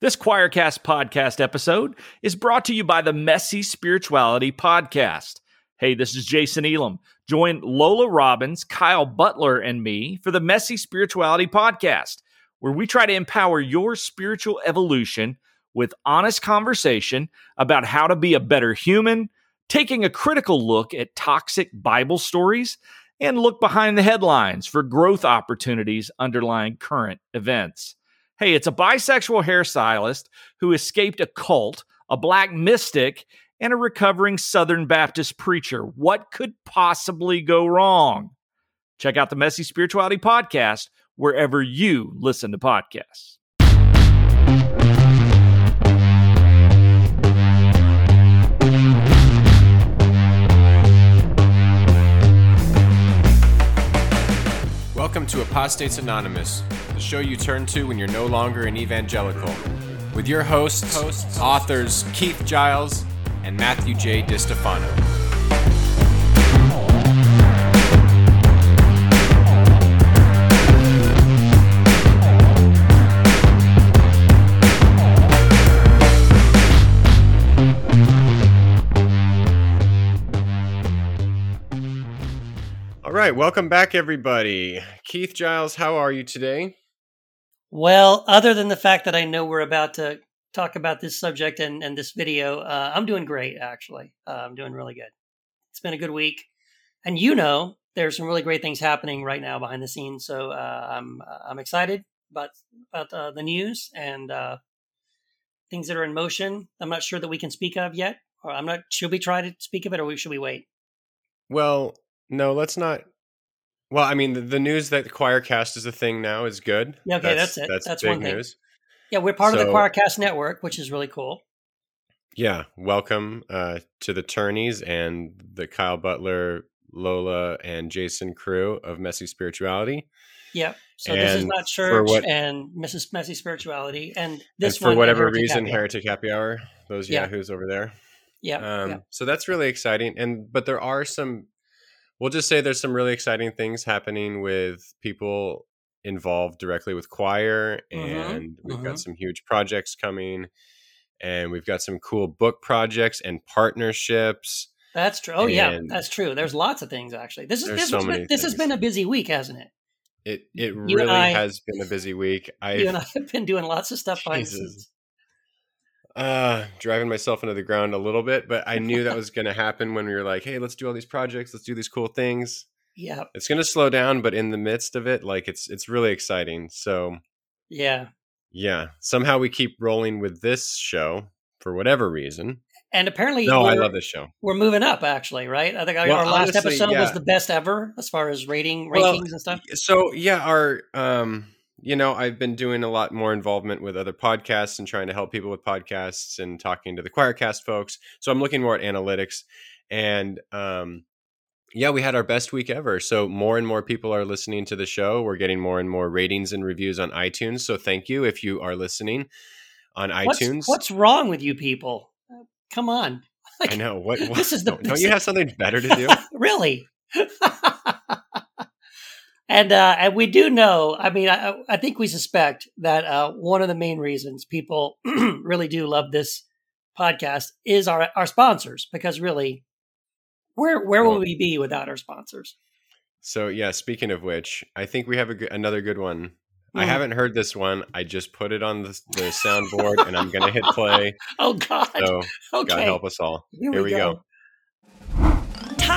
This Quoircast podcast episode is brought to you by the Messy Spirituality Podcast. Hey, this is Jason Elam. Join Lola Robbins, Kyle Butler, and me for the Messy Spirituality Podcast, where we try to empower your spiritual evolution with honest conversation about how to be a better human, taking a critical look at toxic Bible stories, and look behind the headlines for growth opportunities underlying current events. Hey, it's a bisexual hairstylist who escaped a cult, a black mystic, and a recovering Southern Baptist preacher. What could possibly go wrong? Check out the Messy Spirituality Podcast wherever you listen to podcasts. Welcome to Apostates Anonymous, the show you turn to when you're no longer an evangelical. With your hosts, hosts authors Keith Giles and Matthew J. DiStefano. All right, welcome back, everybody. Keith Giles, how are you today? Well, other than the fact that I know we're about to talk about this subject and, and this video, uh, I'm doing great, actually. Uh, I'm doing really good. It's been a good week. And you know, there's some really great things happening right now behind the scenes. So uh, I'm, I'm excited about, about the news and uh, things that are in motion. I'm not sure that we can speak of yet. Or I'm not, should we try to speak of it or should we wait? Well, no, let's not. Well, I mean, the, the news that Quoircast is a thing now is good. Yeah, okay, that's, that's it. That's, that's big one thing. news. Yeah, we're part So- of the Quoircast network, which is really cool. Yeah, welcome uh, to the Turnies and the Kyle Butler, Lola, and Jason crew of Messy Spirituality. Yep. So this is not church what- and Mrs. Messy Spirituality, and this and for whatever Heretic reason, Happy Heretic Happy Hour, those Yeah. yahoos over there. Yeah, Um, yep. So that's really exciting. And but there are some. We'll just say there's some really exciting things happening with people involved directly with Quoir, Mhm, and we've mhm. got some huge projects coming, and we've got some cool book projects and partnerships. That's true. Oh yeah, that's true. There's lots of things actually. This is this, so has been, this has been a busy week, hasn't it? It it You really I- has been a busy week. I you and I have been doing lots of stuff Jesus. Uh driving myself into the ground a little bit, but I knew that was going to happen when we were like, "Hey, let's do all these projects, let's do these cool things." Yeah, It's going to slow down, but in the midst of it, like it's it's really exciting. So, yeah. yeah, somehow we keep rolling with this show for whatever reason. And apparently, No, I love this show. we're moving up. Actually, right? I think our, Well, our last honestly, episode was the best ever as far as rating Well, rankings and stuff. So, yeah, our um you know, I've been doing a lot more involvement with other podcasts and trying to help people with podcasts and talking to the Quoircast folks. So I'm looking more at analytics and um yeah, we had our best week ever. So more and more people are listening to the show. We're getting more and more ratings and reviews on iTunes. So thank you if you are listening on What's, iTunes. what's wrong with you people? Uh, Come on. I know. What, what This is the- don't, don't you have something better to do? really? And uh, and we do know. I mean, I, I think we suspect that uh, one of the main reasons people really do love this podcast is our our sponsors. Because really, where where will we be without our sponsors? So yeah, speaking of which, I think we have a, another good one. I Mhm. haven't heard this one. I just put it on the, the soundboard and I'm going to hit play. Oh God! So God help us all. Here Here we we go.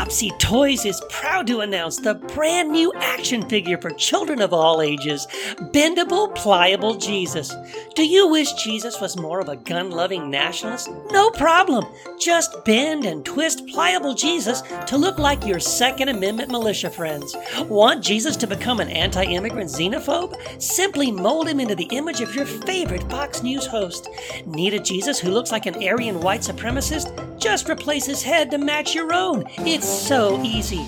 Topsy Toys is proud to announce the brand new action figure for children of all ages, Bendable Pliable Jesus. Do you wish Jesus was more of a gun loving nationalist? No problem. Just bend and twist Pliable Jesus to look like your Second Amendment militia friends. Want Jesus to become an anti immigrant xenophobe? Simply mold him into the image of your favorite Fox News host. Need a Jesus who looks like an Aryan white supremacist? Just replace his head to match your own. It's so easy.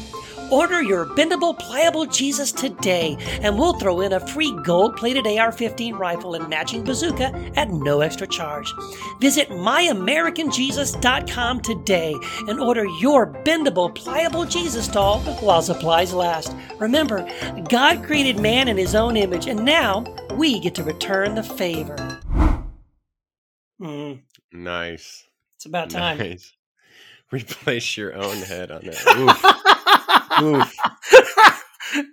Order your bendable, pliable Jesus today, and we'll throw in a free gold plated AR 15 rifle and matching bazooka at no extra charge. Visit myamericanjesus.com today and order your bendable, pliable Jesus doll while supplies last. Remember, God created man in his own image, and now we get to return the favor. Mm, Nice. it's about time. Nice. Replace your own head on that. Oof. Oof.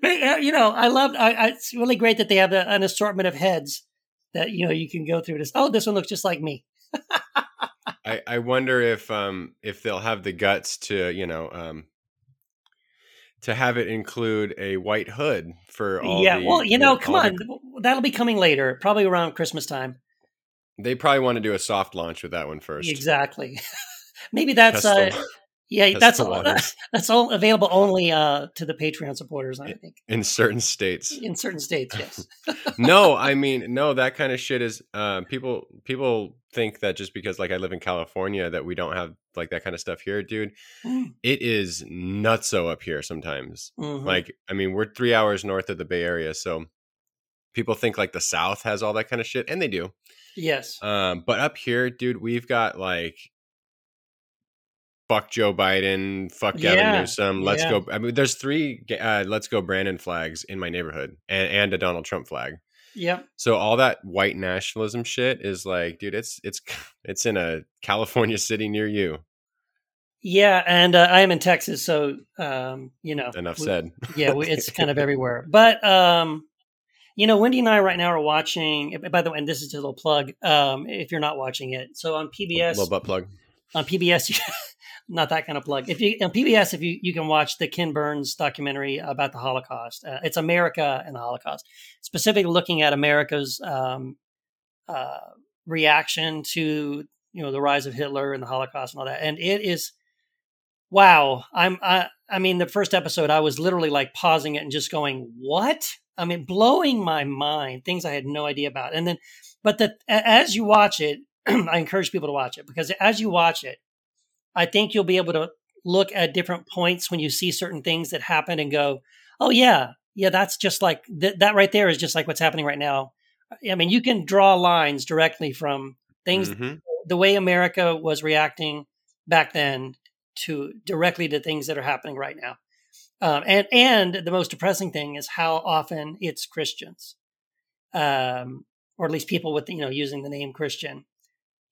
But, uh, you know, I love. I, I, it's really great that they have a, an assortment of heads that you know you can go through. This. Oh, this one looks just like me. I, I wonder if um if they'll have the guts to you know um to have it include a white hood for all yeah. the- well, you know, come on, the- that'll be coming later, probably around Christmas time. they probably want to do a soft launch with that one first. Exactly. Maybe that's uh, yeah, that's all, that's all available only uh to the Patreon supporters. I think in certain states. in certain states. Yes. no, I mean, no, that kind of shit is um, people. People think that just because like I live in California that we don't have like that kind of stuff here, dude. Mm. It is nutso up here sometimes. Mhm. Like, I mean, we're three hours north of the Bay Area, so people think like the South has all that kind of shit, and they do. yes. Um, but up here, dude, we've got like fuck Joe Biden, fuck Gavin Yeah, Newsom, let's yeah. go. I mean, there's three uh, let's go Brandon flags in my neighborhood, and, and a Donald Trump flag. Yep. So all that white nationalism shit is like, dude, it's it's it's in a California city near you. Yeah, and uh, I am in Texas, so um, you know. Enough we- said. yeah, we, it's kind of everywhere. But um, you know, Wendy and I right now are watching. By the way, and this is just a little plug. Um, if you're not watching it, so on PBS, Little butt plug. on PBS, not that kind of plug. If you on PBS, if you you can watch the Ken Burns documentary about the Holocaust. Uh, it's America and the Holocaust, specifically looking at America's um, uh, reaction to you know the rise of Hitler and the Holocaust and all that. And it is wow. I'm I, I mean the first episode, I was literally like pausing it and just going, what? I mean, blowing my mind, things I had no idea about. And then, but the as you watch it, I encourage people to watch it because as you watch it, I think you'll be able to look at different points when you see certain things that happen and go, oh yeah, yeah, that's just like th- that right there is just like what's happening right now. I mean, you can draw lines directly from things Mhm. the way America was reacting back then to directly to things that are happening right now. Um, and and the most depressing thing is how often it's Christians, um, or at least people with you know using the name Christian.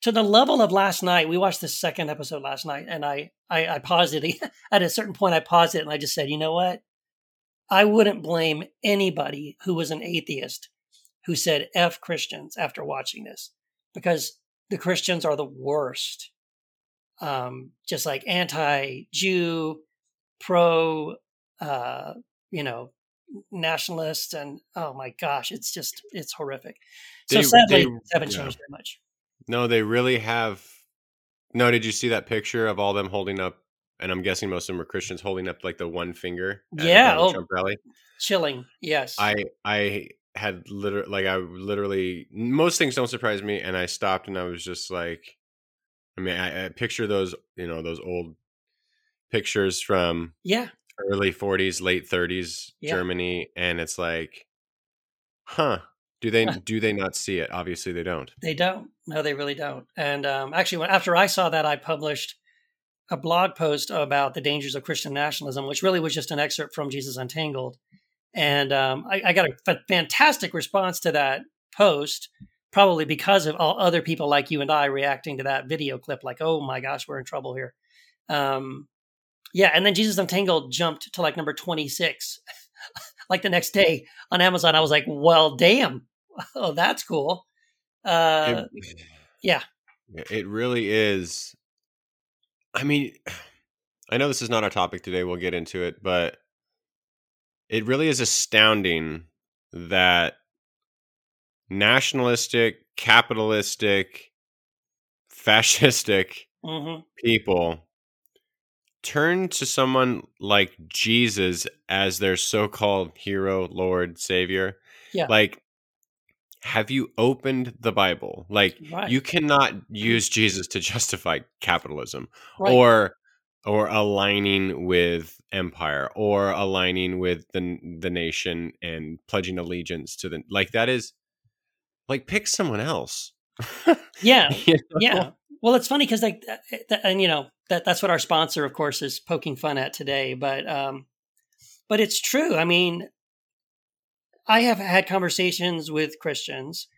To the level of last night, we watched the second episode last night, and I I, I paused it at a certain point. I paused it and I just said, you know what? I wouldn't blame anybody who was an atheist who said "f Christians" after watching this, because the Christians are the worst. Um, just like anti-Jew, pro, uh, you know, nationalists, and oh my gosh, it's just it's horrific. So They- sadly, they- haven't yeah. changed very much. No, they really have. No, did you see that picture of all them holding up? And I'm guessing most of them were Christians holding up like the one finger. Yeah, oh. Trump rally. Chilling, yes. I I had literally like I literally most things don't surprise me, and I stopped and I was just like, I mean, I, I picture those you know those old pictures from yeah, early 40s, late 30s Yeah. Germany, and it's like, huh? Do they do they not see it? Obviously, they don't. They don't. No, they really don't. And um, actually, when, after I saw that, I published a blog post about the dangers of Christian nationalism, which really was just an excerpt from Jesus Untangled. And um, I, I got a f- fantastic response to that post, probably because of all other people like you and I reacting to that video clip, like, oh my gosh, we're in trouble here. Um, yeah. And then Jesus Untangled jumped to like number 26, like the next day on Amazon. I was like, well, damn. Oh, that's cool. Uh, It- yeah. It really is. I mean, I know this is not our topic today. We'll get into it, but it really is astounding that nationalistic, capitalistic, fascistic hmm people turn to someone like Jesus as their so-called hero, Lord, Savior. Yeah. Like have you opened the Bible? Like Right. you cannot mm-hmm. use Jesus to justify capitalism right. or or aligning with empire or aligning with the the nation and pledging allegiance to the like that is like pick someone else. yeah. You know? Yeah. Well, it's funny because like, th- th- and you know that that's what our sponsor, of course, is poking fun at today. But um, but it's true. I mean, I have had conversations with Christians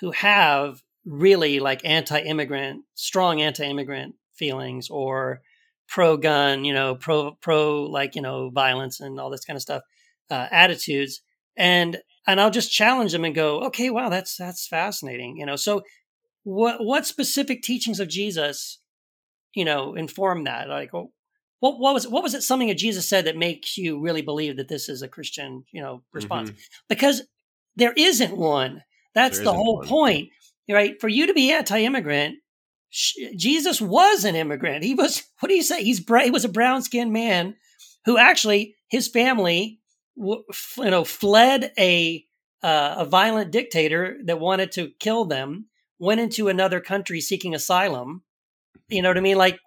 who have really like anti-immigrant, strong anti-immigrant feelings or pro-gun, you know, pro pro like you know violence and all this kind of stuff, uh, attitudes, and and I'll just challenge them and go, okay, wow, that's that's fascinating, you know. So, what what specific teachings of Jesus, you know, inform that? Like, what what was what was it something that Jesus said that makes you really believe that this is a Christian, you know, response? Mm-hmm. Because there isn't one. That's there the whole one. point, right? For you to be anti-immigrant, Jesus was an immigrant. He was. What do you say? He's he was a brown skinned man who actually his family, you know, fled a uh, a violent dictator that wanted to kill them. Went into another country seeking asylum. You know what I mean? Like,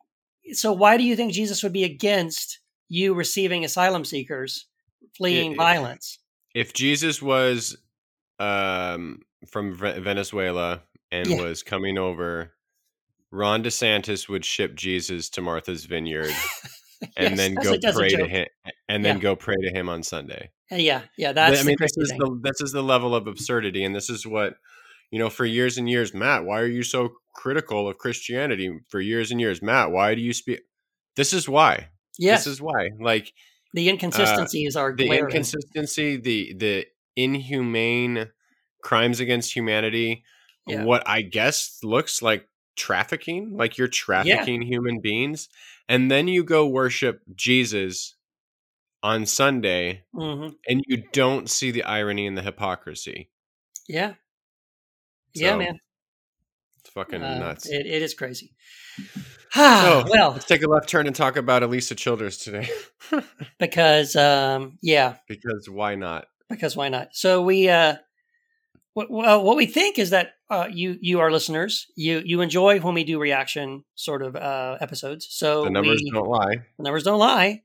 so why do you think Jesus would be against you receiving asylum seekers fleeing it, violence? If Jesus was um, from Venezuela and yeah. was coming over, Ron DeSantis would ship Jesus to Martha's Vineyard and yes, then go pray to him and then yeah. go pray to him on Sunday. Uh, yeah, yeah, that's I mean this is thing. the this is the level of absurdity and this is what you know for years and years Matt, why are you so critical of Christianity for years and years? Matt, why do you speak This is why. Yes. This is why. Like the inconsistencies uh, are the glaring. inconsistency, the the inhumane crimes against humanity, yeah. what I guess looks like trafficking, like you're trafficking yeah. human beings, and then you go worship Jesus on Sunday mm-hmm. and you don't see the irony and the hypocrisy. Yeah. So, yeah, man. It's fucking uh, nuts. It, it is crazy. so, well, let's take a left turn and talk about Alisa Childers today. because, um, yeah. Because why not? Because why not? So we, uh, well, what we think is that uh, you, you, are listeners, you, you enjoy when we do reaction sort of uh, episodes. So the numbers we, don't lie. The numbers don't lie.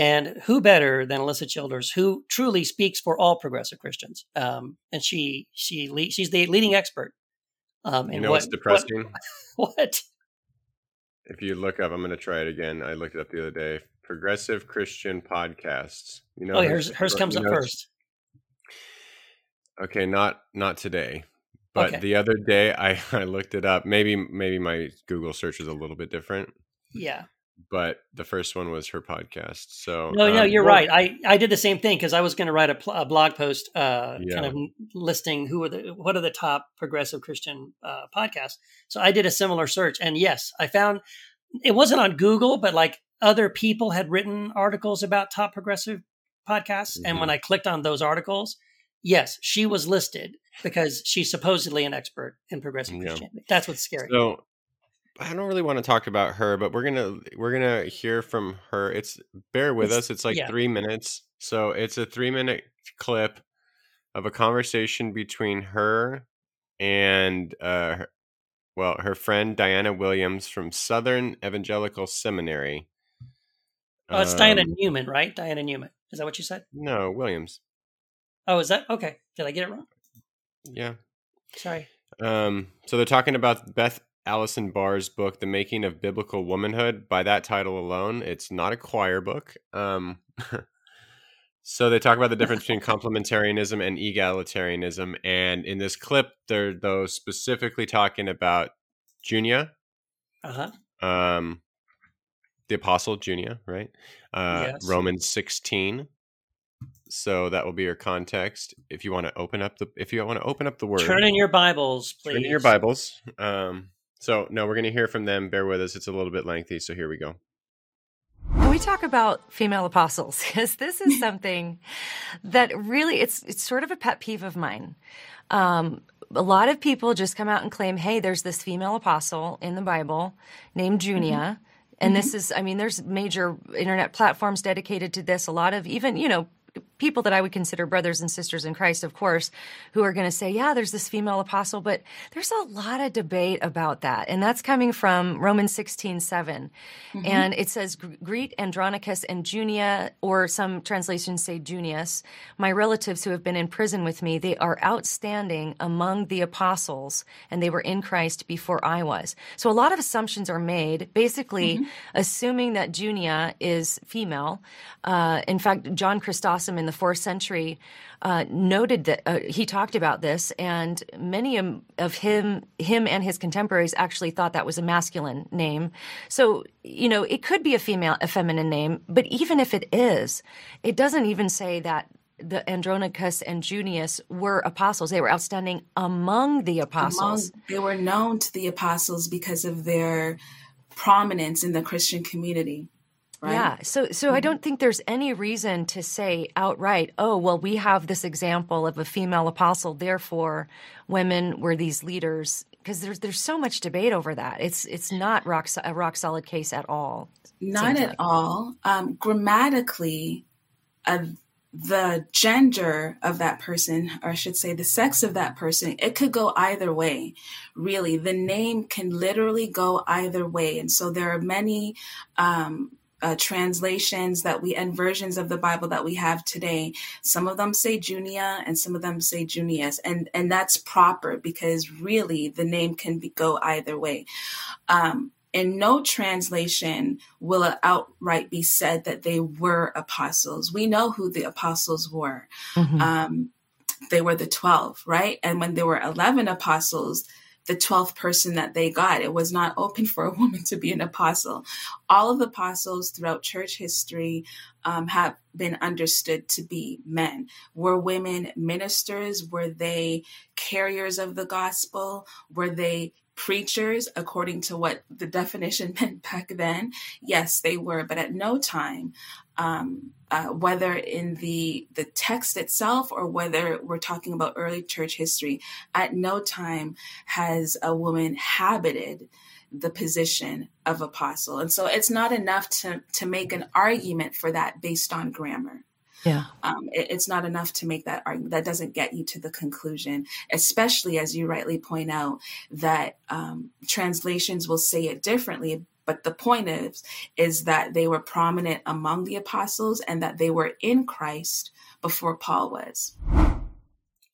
And who better than Alisa Childers, who truly speaks for all progressive Christians? Um, and she, she, she's the leading expert. Um, you know what, what's depressing? What, what? If you look up, I'm going to try it again. I looked it up the other day. Progressive Christian podcasts. You know, oh, hers, hers comes up first. Okay, not not today, but okay. the other day I I looked it up. Maybe maybe my Google search is a little bit different. Yeah. But the first one was her podcast. So no, um, no, you're well, right. I, I did the same thing because I was going to write a, pl- a, blog post, uh, yeah. kind of listing who are the what are the top progressive Christian uh, podcasts. So I did a similar search, and yes, I found it wasn't on Google, but like other people had written articles about top progressive podcasts, mm-hmm. and when mm-hmm. I clicked on those articles, yes, she was listed because she's supposedly an expert in progressive yeah. Christianity. That's what's scary. So I don't really want to talk about her, but we're gonna we're gonna hear from her. It's bear with it's, us. It's like yeah. three minutes, so it's a three minute clip of a conversation between her and uh, her, well, her friend Diana Williams from Southern Evangelical Seminary. Oh, it's um, Diana Newman, right? Diana Newman. Is that what you said? No, Williams. Oh, is that okay? Did I get it wrong? Yeah. Sorry. Um, so they're talking about Beth Allison Barr's book, The Making of Biblical Womanhood. By that title alone, it's not a Quoir book. Um, so they talk about the difference between complementarianism and egalitarianism. And in this clip, they're though specifically talking about Junia. Uh huh. Um, the apostle Junia, right? Uh, yes. Romans 16 so that will be your context. If you want to open up the, if you want to open up the word, turn in your Bibles, please. Turn in your Bibles. Um, so no, we're going to hear from them. Bear with us; it's a little bit lengthy. So here we go. we talk about female apostles because this is something that really it's it's sort of a pet peeve of mine. Um, a lot of people just come out and claim, "Hey, there's this female apostle in the Bible named Junia." Mm-hmm. And mm-hmm. this is, I mean, there's major internet platforms dedicated to this. A lot of even, you know, people that I would consider brothers and sisters in Christ, of course, who are going to say, yeah, there's this female apostle, but there's a lot of debate about that. And that's coming from Romans 16, 7. Mm-hmm. And it says, greet Andronicus and Junia, or some translations say Junius, my relatives who have been in prison with me. They are outstanding among the apostles, and they were in Christ before I was. So a lot of assumptions are made, basically mm-hmm. assuming that Junia is female. Uh, in fact, John Chrysostom in the fourth century uh, noted that uh, he talked about this, and many of him, him and his contemporaries actually thought that was a masculine name. So you know, it could be a female, a feminine name, but even if it is, it doesn't even say that the Andronicus and Junius were apostles. They were outstanding among the apostles. Among, they were known to the apostles because of their prominence in the Christian community. Right? Yeah. So so mm-hmm. I don't think there's any reason to say outright, oh, well, we have this example of a female apostle, therefore women were these leaders because there's there's so much debate over that. It's it's not rock a rock solid case at all. Not at like. all. Um, grammatically, uh, the gender of that person, or I should say the sex of that person, it could go either way. Really, the name can literally go either way, and so there are many um, uh, translations that we and versions of the Bible that we have today. Some of them say Junia and some of them say Junius, and and that's proper because really the name can be, go either way. Um, in no translation will it outright be said that they were apostles. We know who the apostles were. Mm-hmm. Um, they were the 12, right? And when there were 11 apostles, the 12th person that they got. It was not open for a woman to be an apostle. All of the apostles throughout church history um, have been understood to be men. Were women ministers? Were they carriers of the gospel? Were they preachers according to what the definition meant back then? Yes, they were, but at no time um, uh, whether in the the text itself or whether we're talking about early church history, at no time has a woman habited the position of apostle, and so it's not enough to to make an argument for that based on grammar. Yeah. Um, it, it's not enough to make that argument. That doesn't get you to the conclusion, especially as you rightly point out that um, translations will say it differently but the point is, is that they were prominent among the apostles and that they were in Christ before Paul was.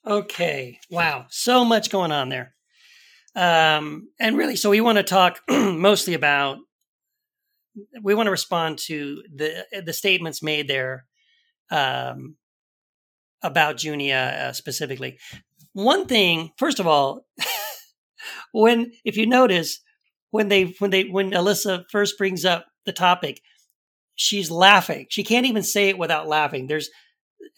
Okay. Wow. So much going on there. Um, and really, so we want to talk mostly about, we want to respond to the, the statements made there um, about Junia uh, specifically. One thing, first of all, when, if you notice, when they when they when Alisa first brings up the topic, she's laughing. She can't even say it without laughing. There's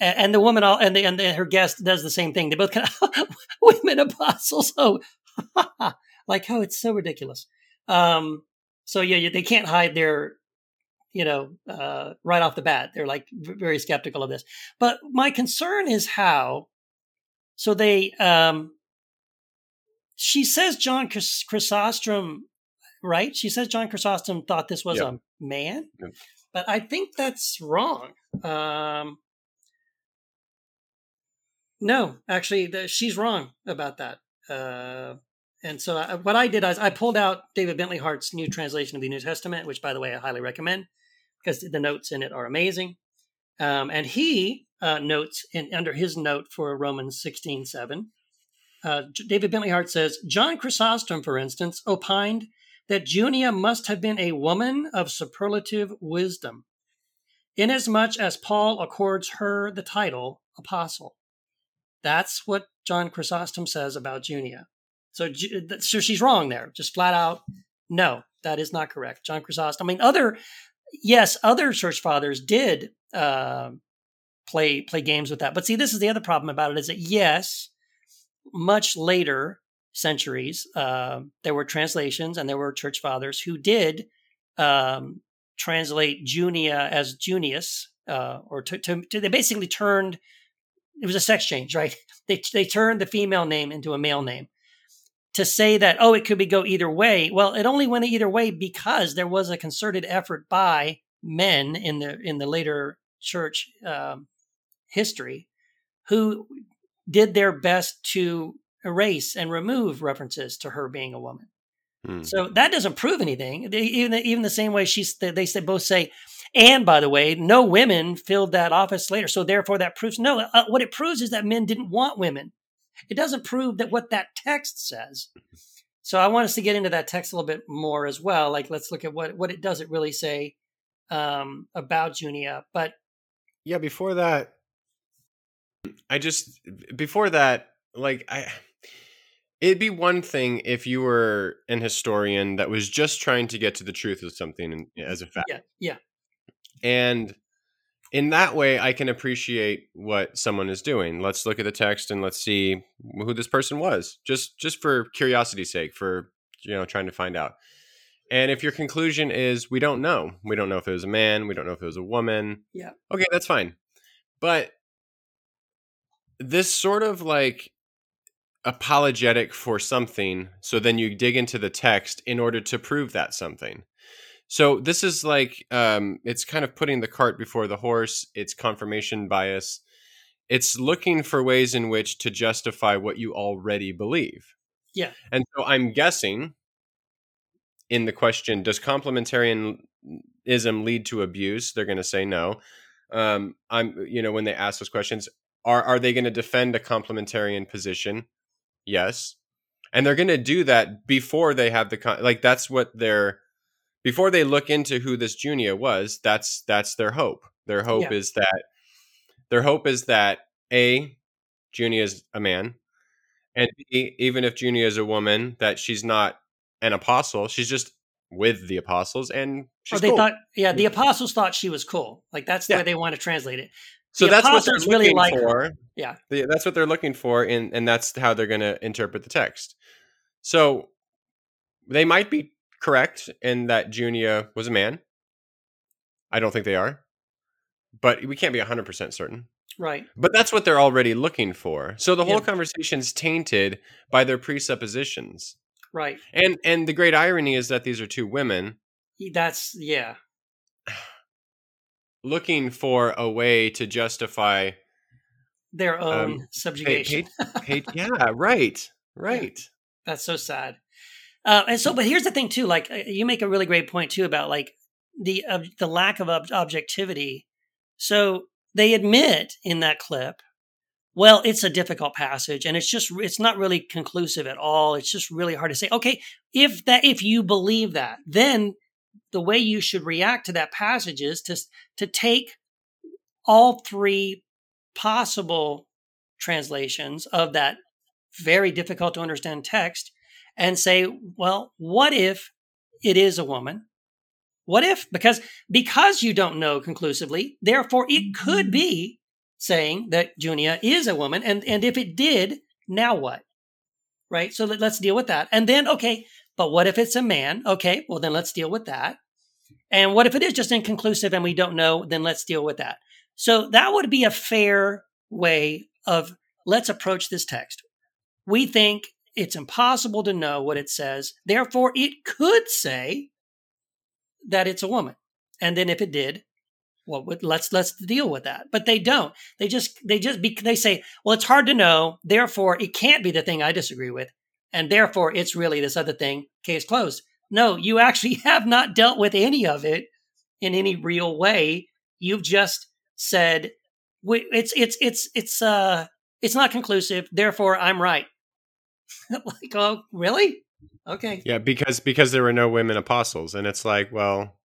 and the woman and the, and the, her guest does the same thing. They both kind of women apostles. Oh, like oh, it's so ridiculous. Um, so yeah, they can't hide their, you know, uh, right off the bat. They're like very skeptical of this. But my concern is how. So they, um, she says John Chrysostom right? She says John Chrysostom thought this was a man, but I think that's wrong. Um, no, actually, the, she's wrong about that. Uh, and so, I, what I did is I pulled out David Bentley Hart's new translation of the New Testament, which, by the way, I highly recommend because the notes in it are amazing. Um, and he uh, notes in under his note for Romans sixteen seven. Uh, David Bentley Hart says John Chrysostom, for instance, opined that Junia must have been a woman of superlative wisdom, inasmuch as Paul accords her the title apostle. That's what John Chrysostom says about Junia. So, so she's wrong there, just flat out. No, that is not correct. John Chrysostom. I mean, other yes, other church fathers did uh, play play games with that. But see, this is the other problem about it is that yes, much later centuries, uh, there were translations and there were church fathers who did um, translate Junia as Junius, uh, or to, to, to, they basically turned it was a sex change, right? They they turned the female name into a male name to say that oh it could be go either way. Well, it only went either way because there was a concerted effort by men in the in the later church um, history who did their best to erase and remove references to her being a woman. Hmm. So that doesn't prove anything. They, even even the same way she's they, they both say, and by the way, no women filled that office later. So therefore, that proves no. Uh, what it proves is that men didn't want women. It doesn't prove that what that text says. So I want us to get into that text a little bit more as well. Like let's look at what what it does it really say um, about Junia. But yeah, before that, I just before that, like I it'd be one thing if you were an historian that was just trying to get to the truth of something as a fact. Yeah, yeah. And in that way I can appreciate what someone is doing. Let's look at the text and let's see who this person was. Just just for curiosity's sake, for you know, trying to find out. And if your conclusion is we don't know, we don't know if it was a man, we don't know if it was a woman. Yeah. Okay, that's fine. But this sort of like apologetic for something, so then you dig into the text in order to prove that something. So this is like um, it's kind of putting the cart before the horse. It's confirmation bias. It's looking for ways in which to justify what you already believe. Yeah. And so I'm guessing in the question, does complementarianism lead to abuse? They're going to say no. Um, I'm, you know, when they ask those questions, are are they going to defend a complementarian position? Yes, and they're going to do that before they have the con- like. That's what they're before they look into who this Junia was. That's that's their hope. Their hope Yeah. is that their hope is that a Junia is a man, and B, even if Junia is a woman, that she's not an apostle. She's just with the apostles, and Or she's they cool. thought, yeah, the mm-hmm. apostles thought she was cool. Like that's the Yeah. way they want to translate it. So the that's what they're really looking like her. for. Yeah. That's what they're looking for, and and that's how they're going to interpret the text. So they might be correct in that Junia was a man. I don't think they are, but we can't be hundred percent certain. Right. But that's what they're already looking for. So the whole Yeah. conversation's tainted by their presuppositions. Right. And and the great irony is that these are two women That's yeah. looking for a way to justify Their own Um, subjugation. pa- pa- yeah, right. Right. That's so sad. Uh, and so, but here's the thing too. Like uh, you make a really great point too about like the uh, the lack of ob- objectivity. So they admit in that clip, well, it's a difficult passage, and it's just it's not really conclusive at all. It's just really hard to say. Okay, if that if you believe that, then the way you should react to that passage is to to take all three possible translations of that very difficult to understand text and say, well, what if it is a woman? What if because because you don't know conclusively, therefore it could mm-hmm. be saying that Junia is a woman and and if it did, now what? Right? So let, let's deal with that. And then okay, but what if it's a man? Okay, well then let's deal with that. And what if it is just inconclusive and we don't know? Then let's deal with that. So that would be a fair way of let's approach this text. We think it's impossible to know what it says. Therefore, it could say that it's a woman. And then if it did, well, let's let's deal with that. But they don't. They just they just they say, well, it's hard to know. Therefore, it can't be the thing I disagree with, and therefore, it's really this other thing. Case closed. No, you actually have not dealt with any of it in any real way. You've just said it's it's it's it's uh it's not conclusive. Therefore, I'm right. like, oh, really? Okay. Yeah, because because there were no women apostles, and it's like, well,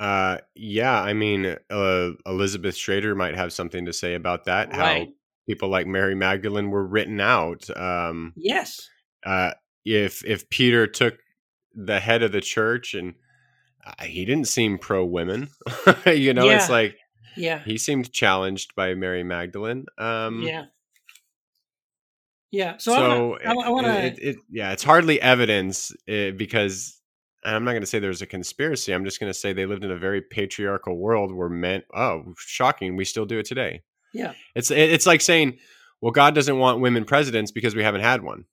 uh, yeah, I mean, uh, Elizabeth Schrader might have something to say about that. Right. How people like Mary Magdalene were written out. Um, Yes. uh, if if Peter took the head of the church and uh, he didn't seem pro women, you know, it's like Yeah. he seemed challenged by Mary Magdalene. Um, yeah. Yeah. So, so I I, want to. it, it, yeah, it's hardly evidence uh, because and I'm not going to say there's a conspiracy. I'm just going to say they lived in a very patriarchal world where men. Oh, shocking! We still do it today. Yeah. It's it's like saying, well, God doesn't want women presidents because we haven't had one.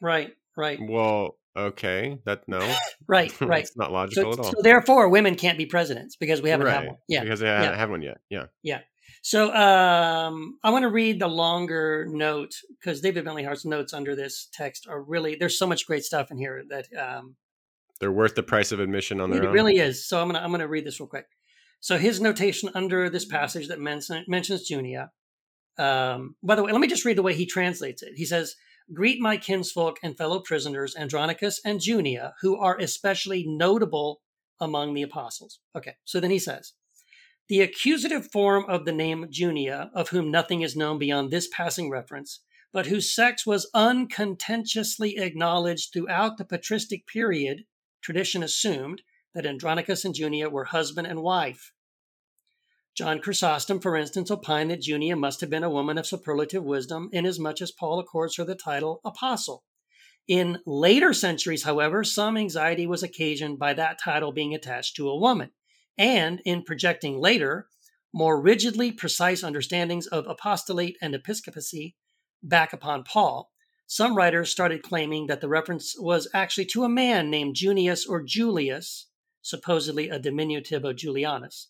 Right. Right. Well, okay, that no, Right. Right. it's not logical So, at all. so therefore, women can't be presidents because we haven't had one. Yeah. because they haven't had one yet. Yeah, Yeah. So um, I want to read the longer note because David Bentley Hart's notes under this text are really there's so much great stuff in here that um, they're worth the price of admission on it their own. It really is. So I'm gonna I'm gonna read this real quick. So his notation under this passage that mentions Junia. Um, by the way, let me just read the way he translates it. He says, "Greet my kinsfolk and fellow prisoners Andronicus and Junia, who are especially notable among the apostles." Okay, so then he says, The accusative form of the name Junia, of whom nothing is known beyond this passing reference, but whose sex was uncontentiously acknowledged throughout the patristic period, tradition assumed that Andronicus and Junia were husband and wife. John Chrysostom, for instance, opined that Junia must have been a woman of superlative wisdom, inasmuch as Paul accords her the title apostle. In later centuries, however, some anxiety was occasioned by that title being attached to a woman, and in projecting later, more rigidly precise understandings of apostolate and episcopacy back upon Paul, some writers started claiming that the reference was actually to a man named Junius or Julius, supposedly a diminutive of Julianus.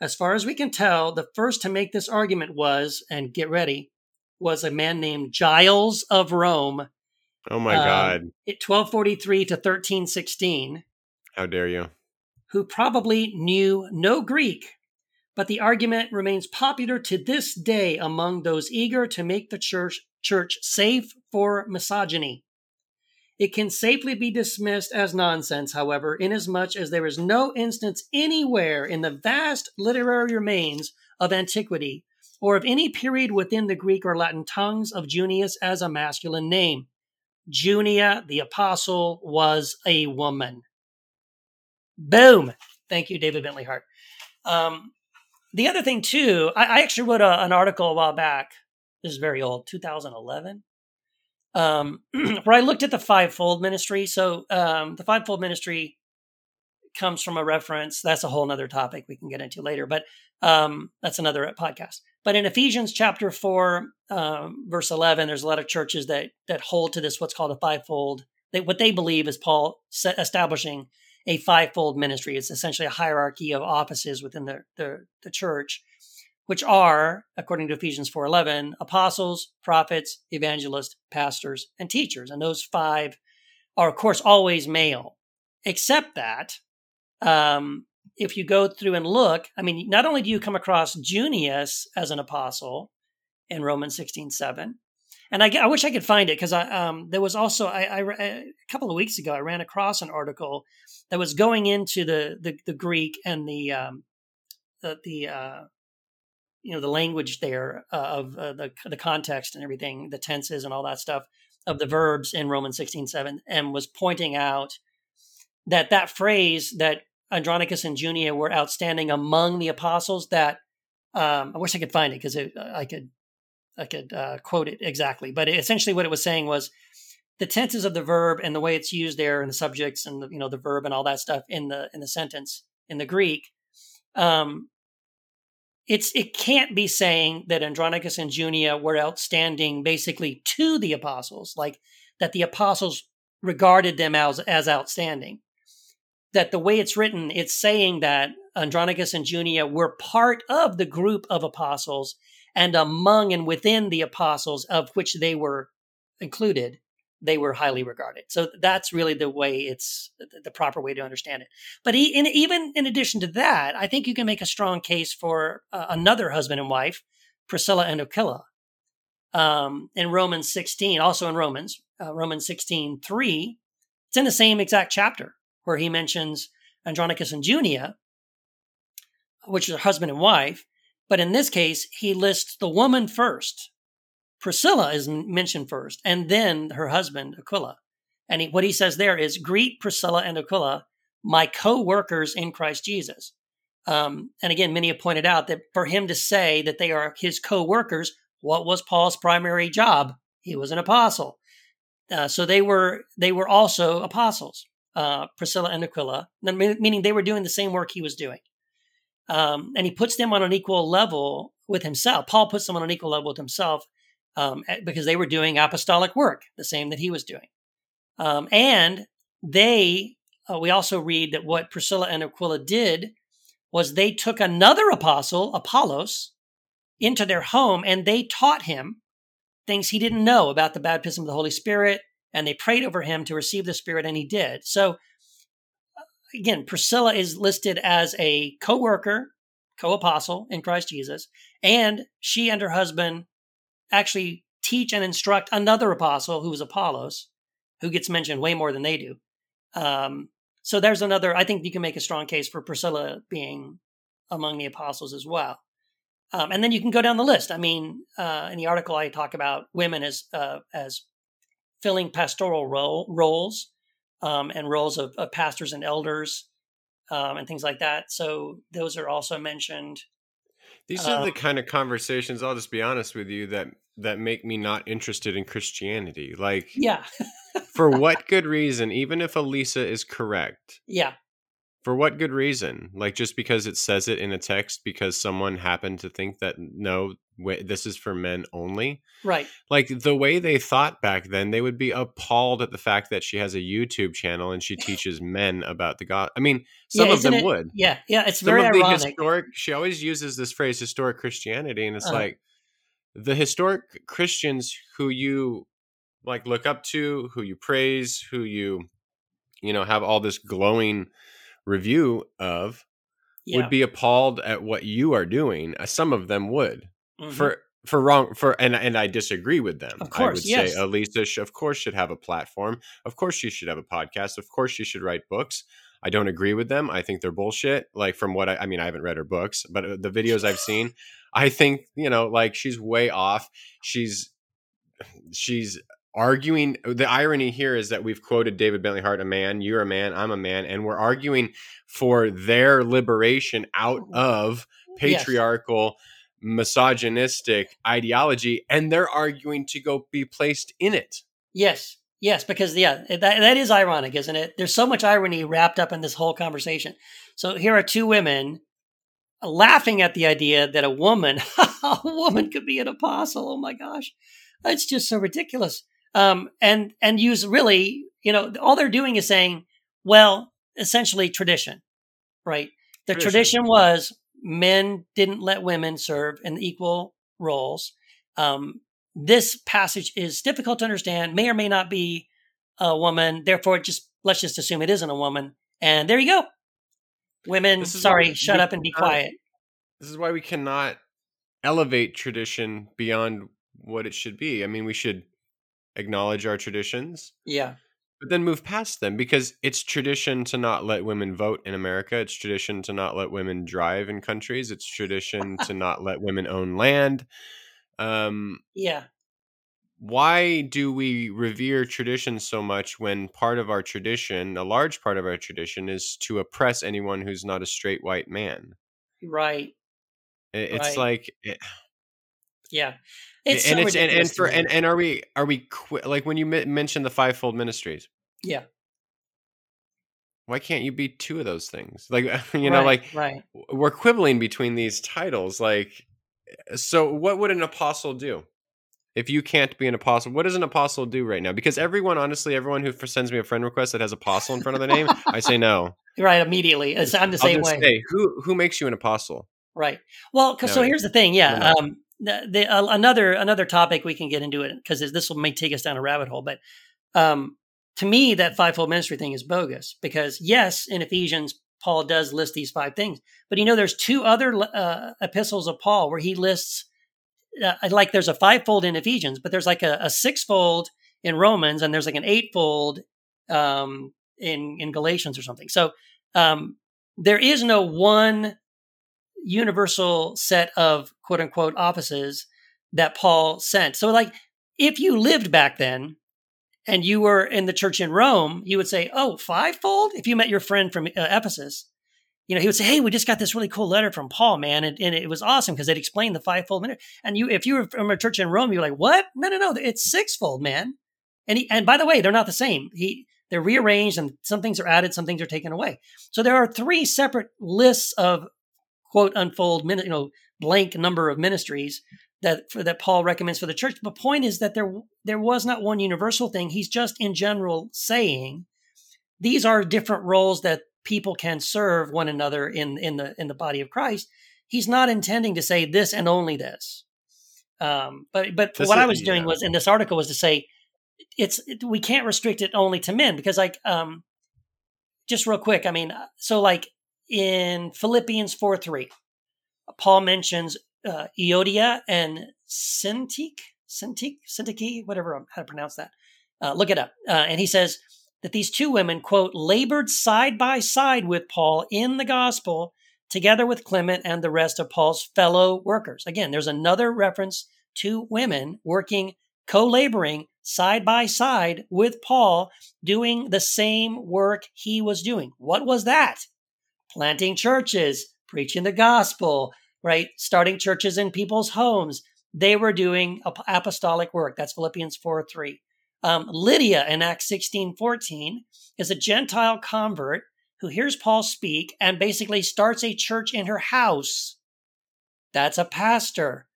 As far as we can tell, the first to make this argument was, and get ready, was a man named Giles of Rome. Oh my um, God. At 1243 to 1316. How dare you? Who probably knew no Greek, but the argument remains popular to this day among those eager to make the church, church safe for misogyny. It can safely be dismissed as nonsense, however, inasmuch as there is no instance anywhere in the vast literary remains of antiquity or of any period within the Greek or Latin tongues of Junius as a masculine name. Junia, the apostle, was a woman. Boom. Thank you, David Bentley Hart. Um, the other thing, too, I, I actually wrote a, an article a while back. This is very old, 2011 um, where I looked at the fivefold ministry. So um, the fivefold ministry comes from a reference. That's a whole other topic we can get into later, but um, that's another podcast. But in Ephesians chapter four, um, verse eleven, there's a lot of churches that that hold to this what's called a fivefold. They, what they believe is Paul establishing a fivefold ministry. It's essentially a hierarchy of offices within the, the, the church which are, according to Ephesians 4:11, apostles, prophets, evangelists, pastors, and teachers. And those five are, of course, always male, except that um, if you go through and look, I mean, not only do you come across Junius as an apostle in Romans 16:7, and I, I, wish I could find it because I um, there was also I, I, a couple of weeks ago I ran across an article that was going into the the, the Greek and the um, the, the uh, you know the language there uh, of uh, the the context and everything, the tenses and all that stuff of the verbs in Romans sixteen seven, and was pointing out that that phrase that Andronicus and Junia were outstanding among the apostles. That um, I wish I could find it because I could I could uh, quote it exactly, but essentially what it was saying was the tenses of the verb and the way it's used there and the subjects and the, you know the verb and all that stuff in the in the sentence in the Greek um, it's it can't be saying that Andronicus and Junia were outstanding basically to the apostles, like that the apostles regarded them as as outstanding. That the way it's written, it's saying that Andronicus and Junia were part of the group of apostles and among and within the apostles of which they were included they were highly regarded. So that's really the way it's the proper way to understand it. But in, even in addition to that, I think you can make a strong case for uh, another husband and wife, Priscilla and Aquila. Um, in Romans 16, also in Romans, uh, Romans 16, 3, it's in the same exact chapter where he mentions Andronicus and Junia, which is husband and wife. But in this case, he lists the woman first, Priscilla is mentioned first, and then her husband, Aquila. And he, what he says there is greet Priscilla and Aquila, my co workers in Christ Jesus. Um, and again, many have pointed out that for him to say that they are his co workers, what was Paul's primary job? He was an apostle. Uh, so they were they were also apostles, uh, Priscilla and Aquila, meaning they were doing the same work he was doing. Um, and he puts them on an equal level with himself. Paul puts them on an equal level with himself um, because they were doing apostolic work, the same that he was doing. Um, and they, uh, we also read that what Priscilla and Aquila did was they took another apostle, Apollos, into their home and they taught him things he didn't know about the baptism of the Holy Spirit, and they prayed over him to receive the Spirit, and he did. So, uh, again, Priscilla is listed as a co worker, co apostle in Christ Jesus, and she and her husband actually teach and instruct another apostle who was Apollos, who gets mentioned way more than they do. Um, so there's another. I think you can make a strong case for Priscilla being among the apostles as well. Um, and then you can go down the list. I mean, uh, in the article, I talk about women as uh, as filling pastoral role, roles um, and roles of, of, pastors and elders um, and things like that. So those are also mentioned. These are the um, kind of conversations. I'll just be honest with you that that make me not interested in Christianity. Like, yeah, for what good reason? Even if Alisa is correct, yeah, for what good reason? Like just because it says it in a text because someone happened to think that no, this is for men only. Right. Like the way they thought back then, they would be appalled at the fact that she has a YouTube channel and she teaches men about the God. I mean, some yeah, of them it, would. Yeah, yeah, it's some very of ironic. The historic. She always uses this phrase "historic Christianity," and it's uh like the historic Christians who you like look up to, who you praise, who you you know have all this glowing review of yeah. would be appalled at what you are doing. Uh, some of them would mm-hmm. for for wrong for and and I disagree with them. Of course, I would yes. say Alisa, sh- of course, should have a platform. Of course, she should have a podcast. Of course, she should write books. I don't agree with them. I think they're bullshit. Like from what I, I mean, I haven't read her books, but uh, the videos I've seen, I think you know, like she's way off. She's she's arguing the irony here is that we've quoted David Bentley Hart, a man, you're a man, I'm a man, and we're arguing for their liberation out of patriarchal, yes. misogynistic ideology, and they're arguing to go be placed in it. Yes. Yes, because yeah, that, that is ironic, isn't it? There's so much irony wrapped up in this whole conversation. So here are two women laughing at the idea that a woman, a woman could be an apostle. Oh my gosh. It's just so ridiculous um, and and use really, you know, all they're doing is saying, well, essentially tradition, right? The tradition, tradition was men didn't let women serve in equal roles. Um, this passage is difficult to understand, may or may not be a woman. Therefore, just let's just assume it isn't a woman. And there you go. Women, sorry, shut up and be quiet. This is why we cannot elevate tradition beyond what it should be. I mean, we should acknowledge our traditions. Yeah. But then move past them because it's tradition to not let women vote in America. It's tradition to not let women drive in countries. It's tradition to not let women own land. Um, yeah. Why do we revere tradition so much when part of our tradition, a large part of our tradition, is to oppress anyone who's not a straight white man? Right. It's right. like. It, eh, yeah, it's and so it's and, and for and, and are we are we qu- like when you mentioned the fivefold ministries? Yeah. Why can't you be two of those things? Like you know, right, like right. we're quibbling between these titles. Like, so what would an apostle do? If you can't be an apostle, what does an apostle do right now? Because everyone, honestly, everyone who sends me a friend request that has apostle in front of their name, I say no. Right, immediately. It's, I'm the same way. Say, who who makes you an apostle? Right. Well, no, so here's the thing. Yeah. Um, the, uh, another another topic we can get into it because this will may take us down a rabbit hole. But um, to me, that fivefold ministry thing is bogus because yes, in Ephesians, Paul does list these five things, but you know, there's two other uh, epistles of Paul where he lists uh, like there's a fivefold in Ephesians, but there's like a, a sixfold in Romans, and there's like an eightfold um, in in Galatians or something. So um, there is no one universal set of quote unquote offices that Paul sent. So, like, if you lived back then and you were in the church in Rome, you would say, Oh, fivefold? If you met your friend from uh, Ephesus, you know, he would say, Hey, we just got this really cool letter from Paul, man. And, and it was awesome because it explained the fivefold minute. And you, if you were from a church in Rome, you're like, What? No, no, no. It's sixfold, man. And he, and by the way, they're not the same. He, they're rearranged and some things are added, some things are taken away. So there are three separate lists of quote unfold you know blank number of ministries that for, that Paul recommends for the church. The point is that there there was not one universal thing. He's just in general saying these are different roles that people can serve one another in in the in the body of Christ. He's not intending to say this and only this. Um, but but this what is, I was doing yeah. was in this article was to say it's it, we can't restrict it only to men because like um just real quick I mean so like in Philippians 4 3, Paul mentions uh, Euodia and Syntyche, Syntyche, Syntyche, whatever, how to pronounce that. Uh, look it up. Uh, and he says that these two women, quote, labored side by side with Paul in the gospel, together with Clement and the rest of Paul's fellow workers. Again, there's another reference to women working, co laboring side by side with Paul, doing the same work he was doing. What was that? Planting churches, preaching the gospel, right? Starting churches in people's homes. They were doing apostolic work. That's Philippians 4 3. Um, Lydia in Acts 16 14 is a Gentile convert who hears Paul speak and basically starts a church in her house. That's a pastor.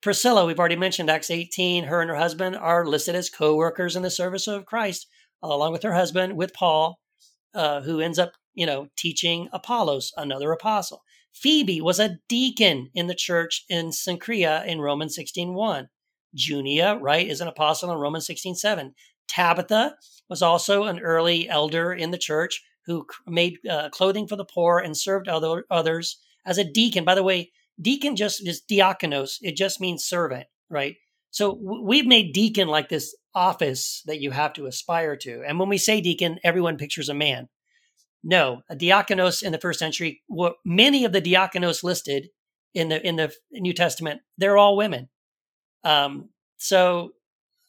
Priscilla, we've already mentioned Acts 18. Her and her husband are listed as co workers in the service of Christ, along with her husband, with Paul, uh, who ends up, you know, teaching Apollos, another apostle. Phoebe was a deacon in the church in Cenchrea in Romans 16.1. Junia, right, is an apostle in Romans 16.7. Tabitha was also an early elder in the church who made uh, clothing for the poor and served other, others as a deacon. By the way, deacon just is diakonos. It just means servant, right? So we've made deacon like this office that you have to aspire to. And when we say deacon, everyone pictures a man. No, a diakonos in the first century, many of the diakonos listed in the in the New Testament, they're all women. Um, so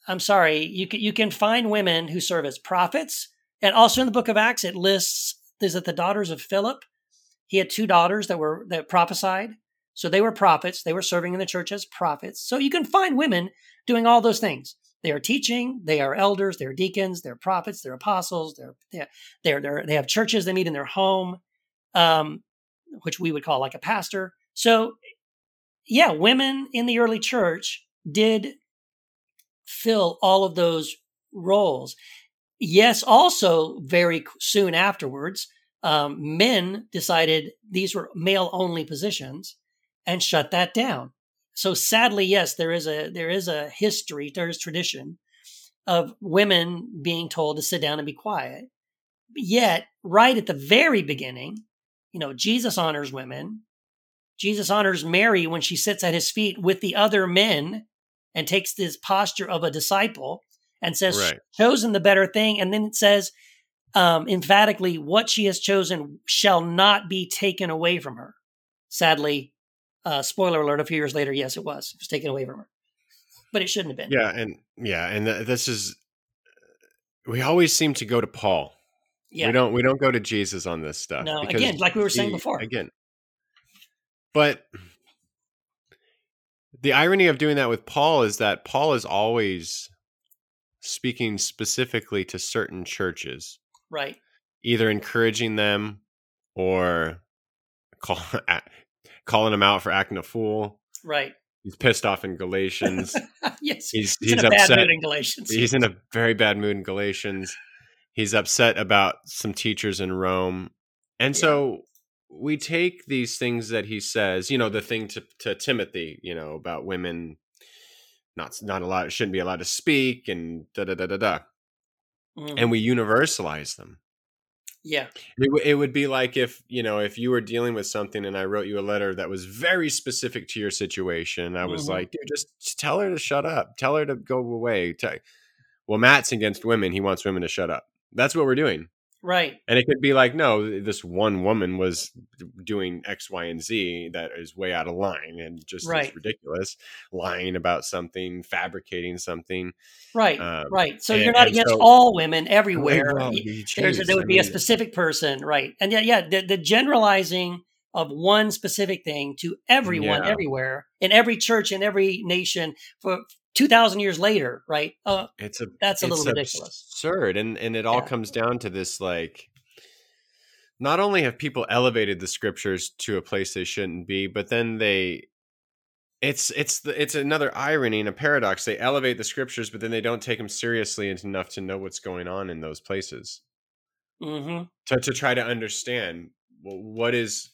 I'm sorry, you can you can find women who serve as prophets, and also in the book of Acts, it lists is that the daughters of Philip? He had two daughters that were that prophesied. So they were prophets. They were serving in the church as prophets. So you can find women doing all those things. They are teaching. They are elders. They're deacons. They're prophets. They're apostles. They're they're they're, they have churches. They meet in their home, um, which we would call like a pastor. So, yeah, women in the early church did fill all of those roles. Yes, also very soon afterwards, um, men decided these were male only positions and shut that down. So sadly, yes, there is a there is a history, there is tradition of women being told to sit down and be quiet. Yet, right at the very beginning, you know, Jesus honors women. Jesus honors Mary when she sits at his feet with the other men and takes this posture of a disciple and says, right. chosen the better thing. And then it says, um, emphatically, what she has chosen shall not be taken away from her. Sadly, uh, spoiler alert, a few years later, yes, it was. It was taken away from her. But it shouldn't have been. Yeah. And yeah. And th- this is, we always seem to go to Paul. Yeah. We don't, we don't go to Jesus on this stuff. No, again, like we were saying he, before. Again. But the irony of doing that with Paul is that Paul is always speaking specifically to certain churches. Right. Either encouraging them or call, calling him out for acting a fool. Right. He's pissed off in Galatians. yes. He's, he's, he's upset. in Galatians. He's in a very bad mood in Galatians. He's upset about some teachers in Rome. And yeah. so we take these things that he says, you know, the thing to, to Timothy, you know, about women not not allowed shouldn't be allowed to speak and da da da da da. Mm. And we universalize them. Yeah. It, w- it would be like if, you know, if you were dealing with something and I wrote you a letter that was very specific to your situation. I was mm-hmm. like, dude, just, just, tell her to shut up. Tell her to go away. Tell- well, Matt's against women. He wants women to shut up. That's what we're doing. Right. And it could be like, no, this one woman was doing X, Y, and Z that is way out of line and just right. ridiculous, lying about something, fabricating something. Right. Um, right. So and, you're not against so, all women everywhere. Well, there would I be mean, a specific person. Right. And yeah, yeah, the, the generalizing of one specific thing to everyone yeah. everywhere in every church in every nation for 2000 years later right uh, it's a that's a little ridiculous absurd and and it all yeah. comes down to this like not only have people elevated the scriptures to a place they shouldn't be but then they it's it's the, it's another irony and a paradox they elevate the scriptures but then they don't take them seriously enough to know what's going on in those places mm-hmm. to, to try to understand what is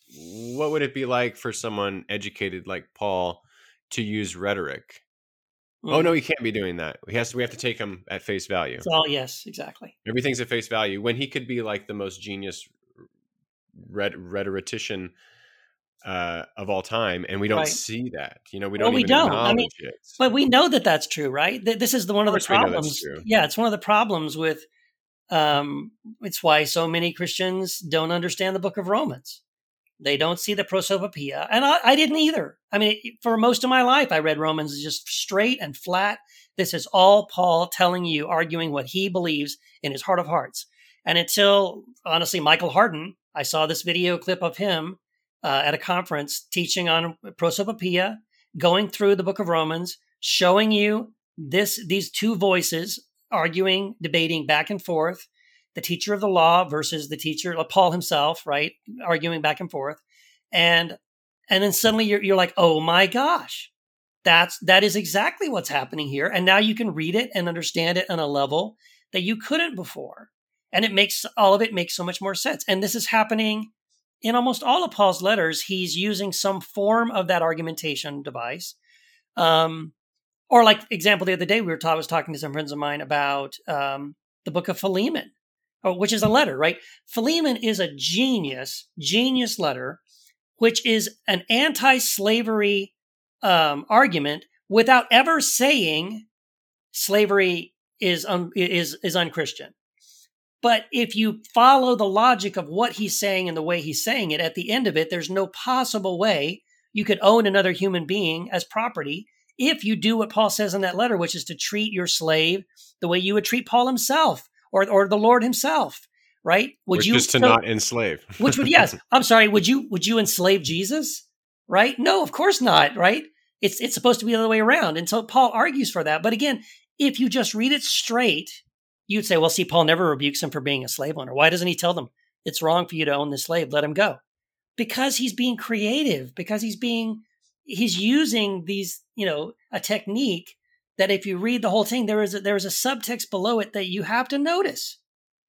what would it be like for someone educated like paul to use rhetoric. Oh no, he can't be doing that. He has to. We have to take him at face value. Oh yes, exactly. Everything's at face value when he could be like the most genius rhetorician uh, of all time, and we don't right. see that. You know, we don't. Well, we don't. I mean, it. but we know that that's true, right? This is the one of, of the problems. Yeah, it's one of the problems with. Um, it's why so many Christians don't understand the Book of Romans They don't see the prosopopoeia. And I, I didn't either. I mean, for most of my life, I read Romans just straight and flat. This is all Paul telling you, arguing what he believes in his heart of hearts. And until, honestly, Michael Hardin, I saw this video clip of him uh, at a conference teaching on prosopopoeia, going through the book of Romans, showing you this these two voices arguing, debating back and forth, the teacher of the law versus the teacher, Paul himself, right, arguing back and forth, and and then suddenly you're you're like, oh my gosh, that's that is exactly what's happening here, and now you can read it and understand it on a level that you couldn't before, and it makes all of it makes so much more sense. And this is happening in almost all of Paul's letters. He's using some form of that argumentation device. Um, or like example, the other day we were I was talking to some friends of mine about um, the book of Philemon, which is a letter, right? Philemon is a genius, genius letter, which is an anti-slavery um, argument without ever saying slavery is un, is is unchristian. But if you follow the logic of what he's saying and the way he's saying it, at the end of it, there's no possible way you could own another human being as property if you do what Paul says in that letter, which is to treat your slave the way you would treat Paul himself or, or the Lord himself, right? Would which you just to so, not enslave? which would yes, I'm sorry. Would you would you enslave Jesus? Right? No, of course not. Right? It's it's supposed to be the other way around, and so Paul argues for that. But again, if you just read it straight, you'd say, well, see, Paul never rebukes him for being a slave owner. Why doesn't he tell them it's wrong for you to own the slave? Let him go. Because he's being creative. Because he's being he's using these, you know, a technique that if you read the whole thing, there is a, there is a subtext below it that you have to notice.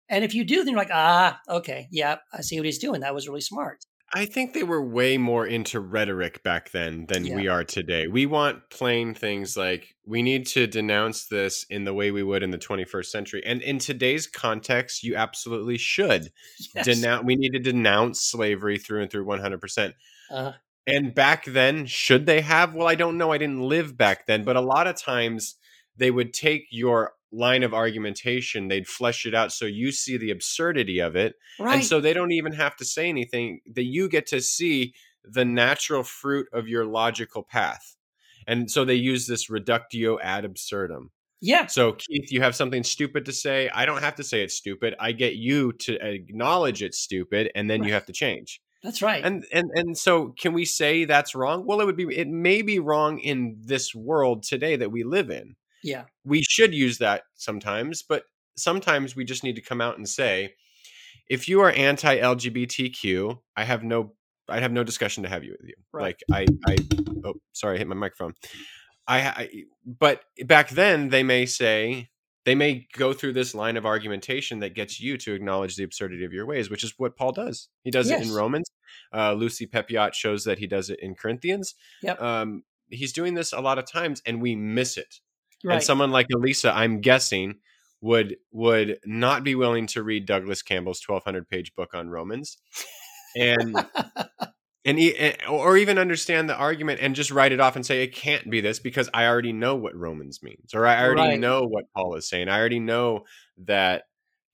And if you do, then you're like, ah, okay, yeah, I see what he's doing. That was really smart. I think they were way more into rhetoric back then than yeah. we are today. We want plain things like we need to denounce this in the way we would in the 21st century. And in today's context, you absolutely should. Yes. Denounce we need to denounce slavery through and through 100%. Uh, and back then, should they have? Well, I don't know. I didn't live back then, but a lot of times they would take your line of argumentation, they'd flesh it out so you see the absurdity of it. Right. And so they don't even have to say anything, that you get to see the natural fruit of your logical path. And so they use this reductio ad absurdum. Yeah. So Keith, you have something stupid to say. I don't have to say it's stupid. I get you to acknowledge it's stupid and then right. you have to change. That's right. And and and so can we say that's wrong? Well, it would be it may be wrong in this world today that we live in. Yeah. We should use that sometimes, but sometimes we just need to come out and say if you are anti-LGBTQ, I have no I have no discussion to have you with you. Right. Like I I oh sorry, I hit my microphone. I, I but back then they may say they may go through this line of argumentation that gets you to acknowledge the absurdity of your ways, which is what Paul does. He does yes. it in Romans. Uh, Lucy Peppiatt shows that he does it in Corinthians. Yep. Um, he's doing this a lot of times, and we miss it. Right. And someone like Alisa, I'm guessing, would would not be willing to read Douglas Campbell's 1,200 page book on Romans, and and or even understand the argument and just write it off and say it can't be this because I already know what Romans means or I already right. know what Paul is saying. I already know that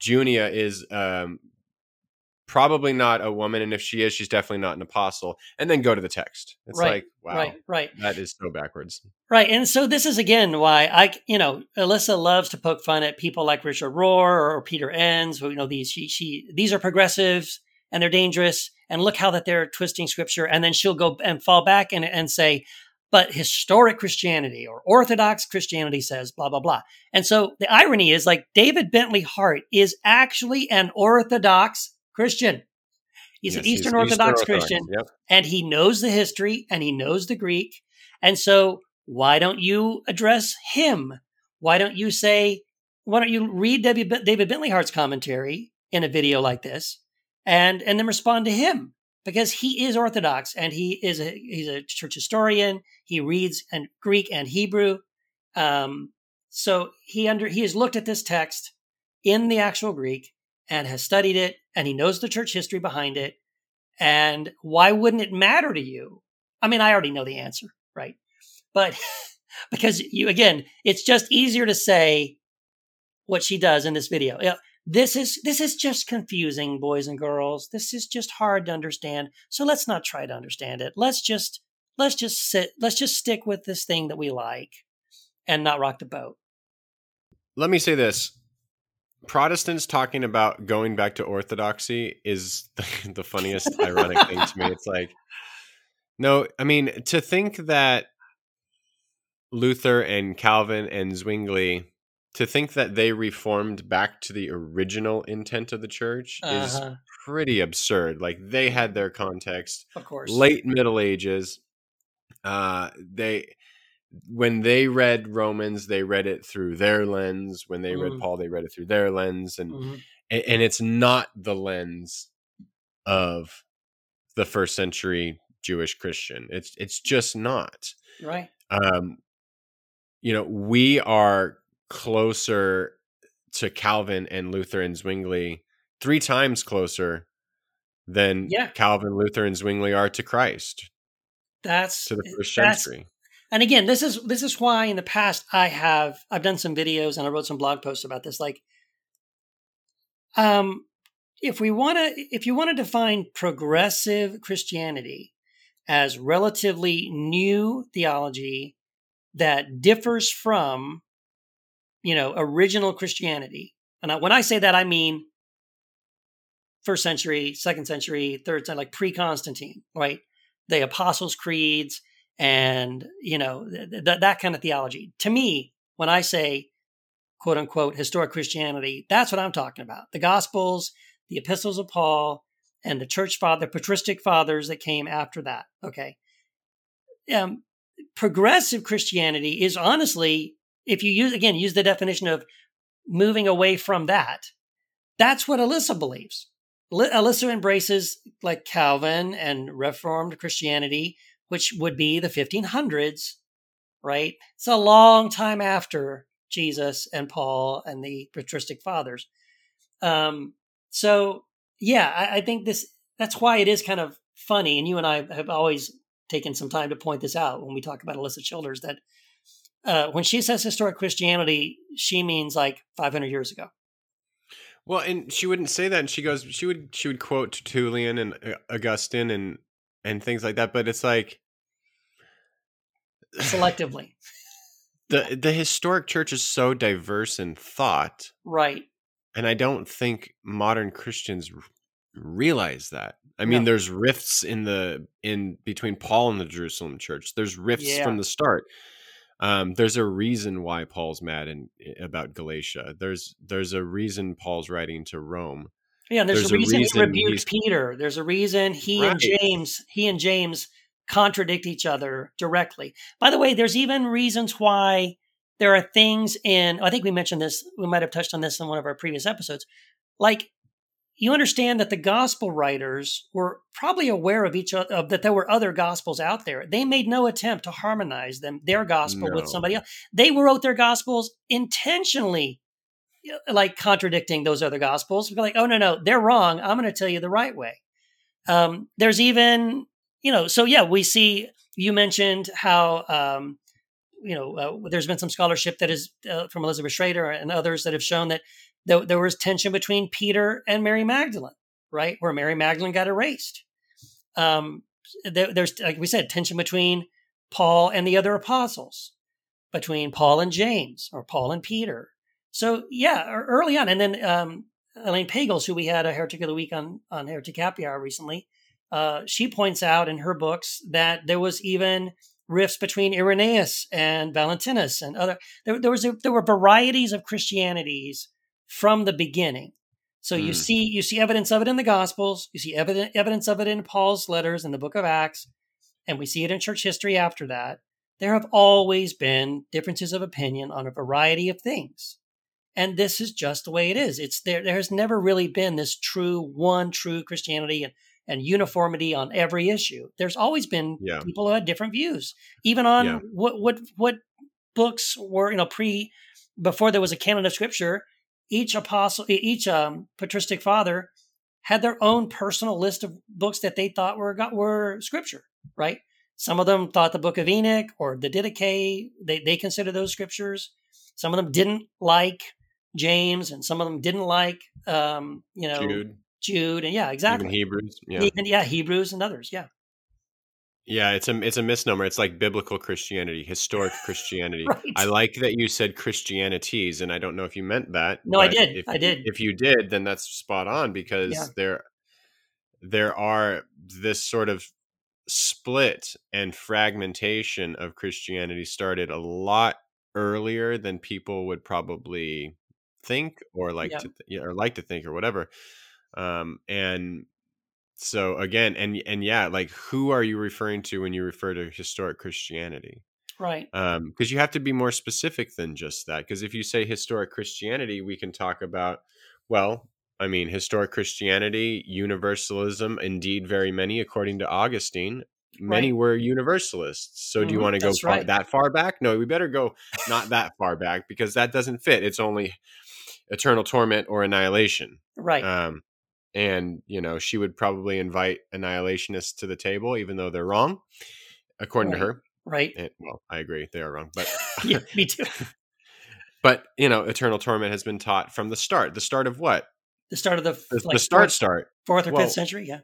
Junia is um, probably not a woman, and if she is, she's definitely not an apostle. And then go to the text. It's right, like, wow, right, right. That is so backwards. Right, and so this is again why I, you know, Alisa loves to poke fun at people like Richard Rohr or Peter Enns. Who, you know, these she, she these are progressives and they're dangerous and look how that they're twisting scripture. And then she'll go and fall back and, and say, but historic Christianity or Orthodox Christianity says blah, blah, blah. And so the irony is like David Bentley Hart is actually an Orthodox Christian. He's yes, an Eastern he's Orthodox Eastern Christian yep. and he knows the history and he knows the Greek. And so why don't you address him? Why don't you say, why don't you read David Bentley Hart's commentary in a video like this and and then respond to him because he is Orthodox and he is a he's a church historian. He reads and Greek and Hebrew, um, so he under he has looked at this text in the actual Greek and has studied it, and he knows the church history behind it. And why wouldn't it matter to you? I mean, I already know the answer, right? But because you again, it's just easier to say what she does in this video. This is this is just confusing, boys and girls. This is just hard to understand. So let's not try to understand it. Let's just let's just sit let's just stick with this thing that we like and not rock the boat. Let me say this. Protestants talking about going back to orthodoxy is the, the funniest ironic thing to me. It's like no, I mean to think that Luther and Calvin and Zwingli to think that they reformed back to the original intent of the church uh-huh. is pretty absurd. Like they had their context, of course, late Middle Ages. Uh, they when they read Romans, they read it through their lens. When they mm. read Paul, they read it through their lens, and, mm-hmm. and and it's not the lens of the first century Jewish Christian. It's it's just not right. Um, you know, we are closer to Calvin and Luther and Zwingli, three times closer than yeah. Calvin, Luther, and Zwingli are to Christ. That's to the first century. And again, this is this is why in the past I have I've done some videos and I wrote some blog posts about this. Like, um, if we want to, if you want to define progressive Christianity as relatively new theology that differs from you know, original Christianity. And when I say that, I mean first century, second century, third century, like pre Constantine, right? The Apostles' Creeds and, you know, th- th- that kind of theology. To me, when I say quote unquote historic Christianity, that's what I'm talking about. The Gospels, the epistles of Paul, and the church father, patristic fathers that came after that. Okay. Um, progressive Christianity is honestly if you use again use the definition of moving away from that that's what Alisa believes. Alisa embraces like calvin and reformed christianity which would be the 1500s right? It's a long time after jesus and paul and the patristic fathers. Um, so yeah I, I think this that's why it is kind of funny and you and i have always taken some time to point this out when we talk about Alisa Childers that uh, when she says historic Christianity, she means like 500 years ago. Well, and she wouldn't say that, and she goes, she would, she would quote Tertullian and uh, Augustine and and things like that. But it's like selectively. the The historic church is so diverse in thought, right? And I don't think modern Christians realize that. I mean, no. there's rifts in the in between Paul and the Jerusalem church. There's rifts yeah. from the start. Um, there's a reason why Paul's mad in, about Galatia. There's there's a reason Paul's writing to Rome. Yeah, there's, there's a, reason a reason, he rebuked Peter. There's a reason he right. and James he and James contradict each other directly. By the way, there's even reasons why there are things in I think we mentioned this, we might have touched on this in one of our previous episodes. Like you understand that the gospel writers were probably aware of each other of that there were other gospels out there. They made no attempt to harmonize them their gospel no. with somebody else they wrote their gospels intentionally like contradicting those other gospels. Like oh no no they're wrong. I'm going to tell you the right way. Um, there's even you know so yeah we see you mentioned how um, you know uh, there's been some scholarship that is uh, from elizabeth schrader and others that have shown that there, there was tension between Peter and Mary Magdalene, right? Where Mary Magdalene got erased. Um, there, there's, like we said, tension between Paul and the other apostles, between Paul and James, or Paul and Peter. So yeah, early on, and then um, Elaine Pagels, who we had a Heretic of the Week on on Heretic Happy Hour recently, uh, she points out in her books that there was even rifts between Irenaeus and Valentinus and other. There, there was a, there were varieties of Christianities from the beginning. So mm. you see you see evidence of it in the Gospels, you see evidence evidence of it in Paul's letters in the book of Acts, and we see it in church history after that. There have always been differences of opinion on a variety of things. And this is just the way it is. It's there there has never really been this true one true Christianity and and uniformity on every issue. There's always been yeah. people who had different views, even on yeah. what what what books were you know pre before there was a canon of scripture each apostle, each um, patristic father had their own personal list of books that they thought were were scripture, right? Some of them thought the Book of Enoch or the Didache they they consider those scriptures. Some of them didn't like James, and some of them didn't like, um, you know, Jude, Jude, and yeah, exactly. even Hebrews. Yeah, Even, yeah, Hebrews and others. Yeah, yeah. It's a it's a misnomer. It's like biblical Christianity, historic Christianity. Right. I like that you said Christianities, and I don't know if you meant that. No, I did. If, I did. If you did, then that's spot on because Yeah. there there are this sort of split and fragmentation of Christianity started a lot earlier than people would probably think or like Yeah. to th- or like to think or whatever. Um, and so again, and and yeah, like who are you referring to when you refer to historic Christianity? right. Um, because you have to be more specific than just that. Because if you say historic Christianity, we can talk about well. I mean, historic Christianity, universalism, indeed, very many, according to Augustine, many Right. were universalists. So, do you Mhm, want to go far, right. that far back? No, we better go not that far back because that doesn't fit. It's only eternal torment or annihilation. Right. Um, and you know, she would probably invite annihilationists to the table, even though they're wrong, according Right. to her. right. And, well, I agree, they are wrong, but yeah, me too. but you know, eternal torment has been taught from the start. The start of what? The start of the, The, like the start, fourth, start. fourth or well, fifth century. Yeah.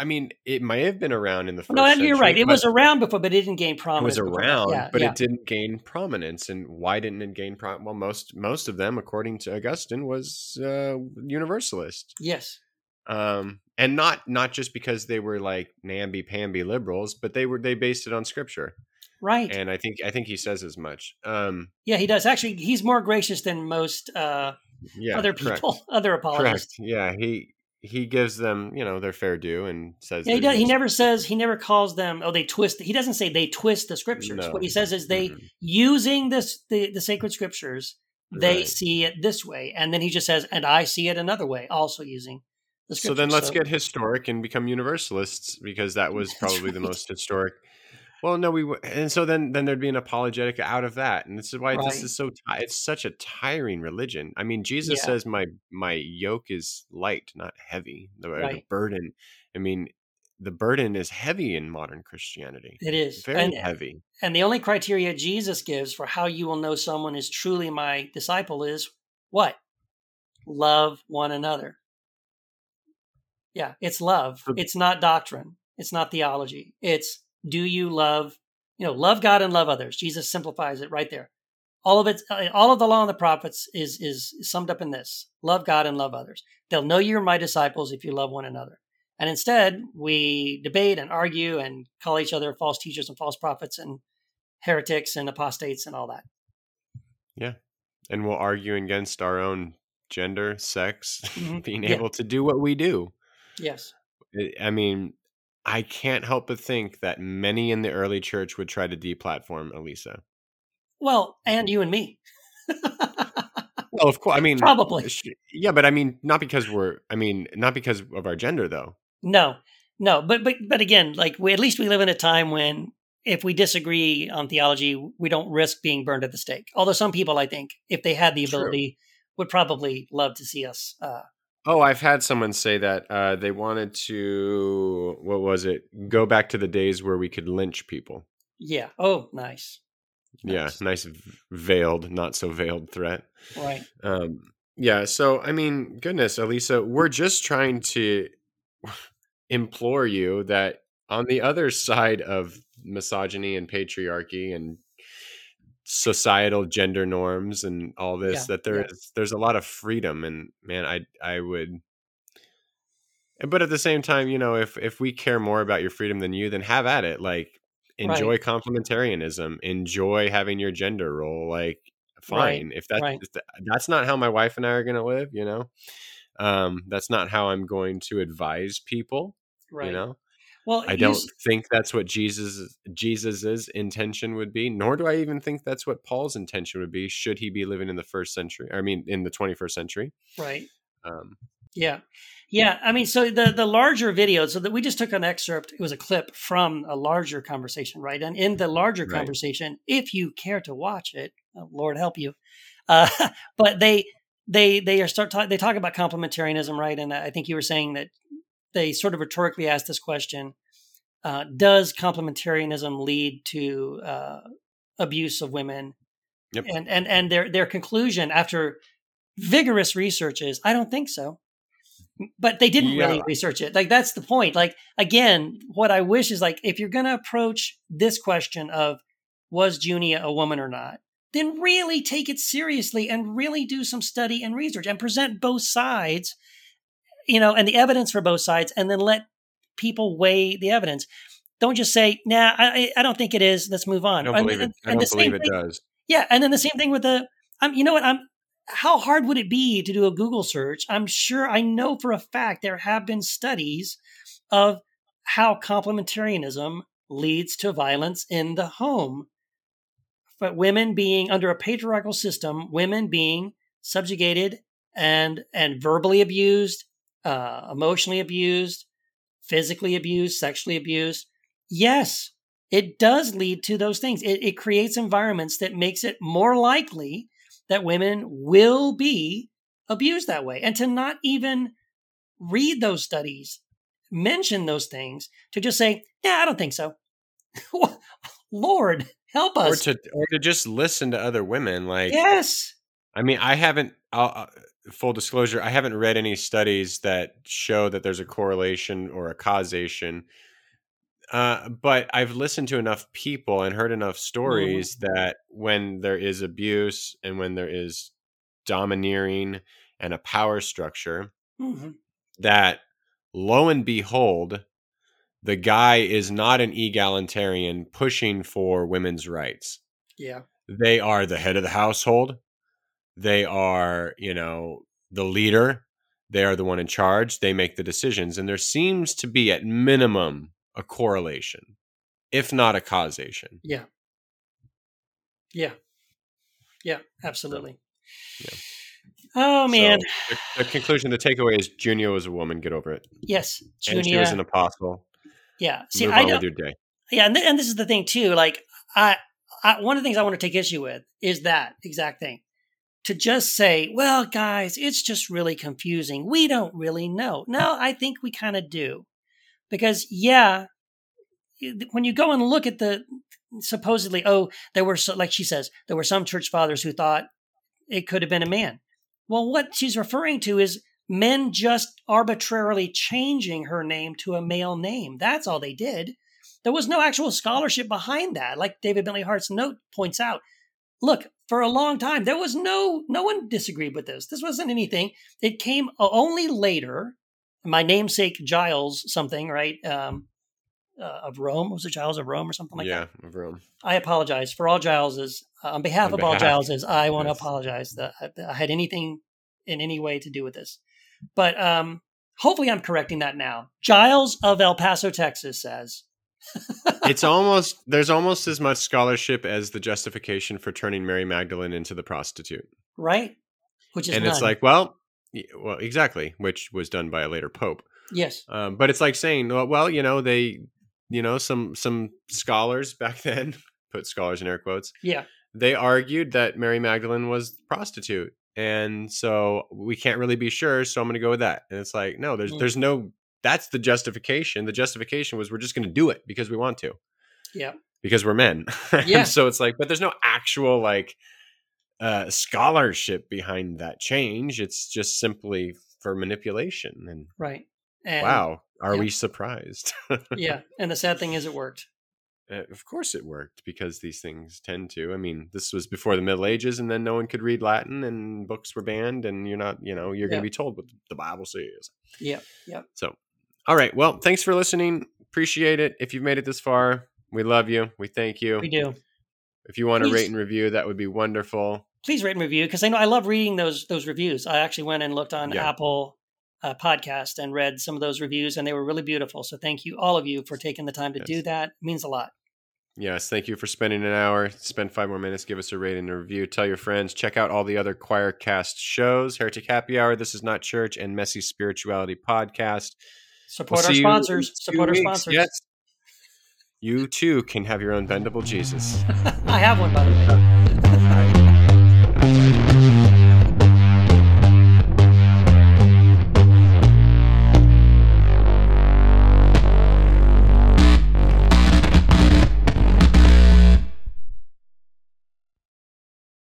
I mean, it may have been around in the first. No, you're right. It was around before, but it didn't gain prominence. It was around, Yeah, but yeah. it didn't gain prominence. And why didn't it gain prominence? Well, most most of them, according to Augustine, was uh, universalist. Yes. Um, and not not just because they were like namby pamby liberals, but they were they based it on scripture, Right. and I think I think he says as much. Um, yeah, he does. Actually, he's more gracious than most uh, yeah, other correct, people, other correct. apologists. Yeah, he he gives them you know their fair due and says Yeah, he, does, he never says he never calls them. Oh, they twist. He doesn't say they twist the scriptures. No. What he says is they Mhm. using this the, the sacred scriptures. They Right. see it this way, and then he just says, "And I see it another way," also using So then let's get historic and become universalists because that was probably the most historic. Well, no, we w- and so then then there'd be an apologetic out of that, and this is why this is so it's such a tiring religion. I mean, Jesus Yeah. says my my yoke is light, not heavy. The, or the burden. I mean, the burden is heavy in modern Christianity. It is Very and, heavy. and the only criteria Jesus gives for how you will know someone is truly my disciple is what? Love one another. Yeah, it's love. It's not doctrine. It's not theology. It's do you love, you know, love God and love others. Jesus simplifies it right there. All of it, uh, all of the law and the prophets is is summed up in this: love God and love others. They'll know you're my disciples if you love one another. And instead, we debate and argue and call each other false teachers and false prophets and heretics and apostates and all that. Yeah, and we'll argue against our own gender, sex, Mhm. being Yeah. able to do what we do. Yes. I- mean, I can't help but think that many in the early church would try to deplatform Alisa. Well, and you and me. Well, of course. I mean, Probably. Yeah, but I mean, not because we're. I mean, not because of our gender, though. No, no, but but but again, like we at least we live in a time when if we disagree on theology, we don't risk being burned at the stake. Although some people, I think, if they had the True. ability, would probably love to see us. Uh, Oh, I've had someone say that uh, they wanted to. What was it? Go back to the days where we could lynch people. yeah. Oh, nice. Yeah, Nice. nice veiled, not so veiled threat. Right. Um, yeah. So, I mean, goodness, Alisa, we're just trying to implore you that on the other side of misogyny and patriarchy and societal gender norms and all this, Yeah, that there yeah. is there's a lot of freedom. And man, I I would. But at the same time, you know, if if we care more about your freedom than you, then have at it. Like, enjoy complementarianism. Enjoy having your gender role. Like, Right, fine. If that's right. if that's not how my wife and I are going to live, you know, um, that's not how I'm going to advise people. Right. You know, Well, I don't s- think that's what Jesus Jesus's intention would be, nor do I even think that's what Paul's intention would be. Should he be living in the first century? I mean, in the 21st century. Right. Um, Yeah. Yeah. I mean, so the the larger video, so that we just took an excerpt, it was a clip from a larger conversation, right? And in the larger Right. conversation, if you care to watch it, uh, Lord help you. Uh, but they they they are start talk, they talk about complementarianism, right? And I think you were saying that they sort of rhetorically asked this question: uh, Does complementarianism lead to uh, abuse of women? Yep. And and and their their conclusion after vigorous research is, I don't think so. But they didn't really research it. Like that's the point. Like again, what I wish is like if you're going to approach this question of was Junia a woman or not, then really take it seriously and really do some study and research and present both sides, you know, and the evidence for both sides, and then let people weigh the evidence. Don't just say, "Nah, I, I don't think it is. Let's move on." I don't And- believe it. I don't believe it thing- does. yeah, and then the same thing with the. I'm. You know what? I'm. How hard would it be to do a Google search? I'm sure. I know for a fact there have been studies of how complementarianism leads to violence in the home. But women being under a patriarchal system, women being subjugated and and verbally abused, uh, emotionally abused, physically abused, sexually abused. Yes, it does lead to those things. It, it creates environments that makes it more likely that women will be abused that way. And to not even read those studies, mention those things, to just say, yeah, I don't think so. Lord, help Or us. to or to just listen to other women. Like, yes. I mean, I haven't. Uh, full disclosure, I haven't read any studies that show that there's a correlation or a causation. Uh, but I've listened to enough people and heard enough stories that when there is abuse and when there is domineering and a power structure, Mhm. that lo and behold, the guy is not an egalitarian pushing for women's rights Yeah. they are the head of the household they are you know the leader they are the one in charge they make the decisions and there seems to be at minimum a correlation if not a causation Yeah. Yeah. Yeah, absolutely. yeah. Oh man. So, the, the conclusion the takeaway is junia was a woman get over it yes. and she was an apostle Yeah. See, move I on don't, with your day yeah, and, th- and this is the thing too. Like, I, I, one of the things I want to take issue with is that exact thing. To just say, well, guys, it's just really confusing. We don't really know. No, I think we kind of do. Because, yeah, when you go and look at the supposedly, oh, there were, so, like she says, there were some church fathers who thought it could have been a man. Well, what she's referring to is men just arbitrarily changing her name to a male name. That's all they did. There was no actual scholarship behind that. Like David Bentley Hart's note points out, look, for a long time, there was no, no one disagreed with this. This wasn't anything. It came only later. My namesake Giles something, right? Um, uh, of Rome. Was it Giles of Rome or something like yeah that? Yeah, of Rome. I apologize for all Gileses. Uh, on behalf On of all behalf. Gileses, I want to Yes. apologize that I, that I had anything in any way to do with this. But um, hopefully I'm correcting that now. Giles of El Paso, Texas says, it's almost there's almost as much scholarship as the justification for turning mary magdalene into the prostitute. Right? Which is and it's like well well exactly which was done by a later pope. Yes, um, but it's like saying well, well you know they you know some some scholars back then put scholars in air quotes yeah, they argued that mary magdalene was prostitute. And so we can't really be sure so i'm going to go with that. And it's like no there's Mm. there's no that's the justification the justification was we're just going to do it because we want to yeah, because we're men. Yeah. So it's like, but there's no actual like uh scholarship behind that change. It's just simply for manipulation. And right. And, wow, are yeah. we surprised? Yeah, and the sad thing is, it worked. Uh, of course it worked because these things tend to. I mean, this was before the Middle Ages and then no one could read Latin and books were banned and you're not, you know, you're going to be told what the Bible says. Yep, yep. So, all right. Well, thanks for listening. Appreciate it. If you've made it this far, we love you. We thank you. We do. If you want to rate and review, that would be wonderful. Please rate and review because I know I love reading those those reviews. I actually went and looked on Yeah. Apple uh, Podcast and read some of those reviews, and they were really beautiful. So thank you, all of you, for taking the time to do that. It means a lot. Yes, thank you for spending an hour. Spend five more minutes. Give us a rating and a review. Tell your friends. Check out all the other Quoircast shows: Heretic Happy Hour, This Is Not Church, and Messy Spirituality Podcast. Support We'll our see you in sponsors. Support our sponsors. Yes, you too can have your own bendable Jesus. I have one by the way.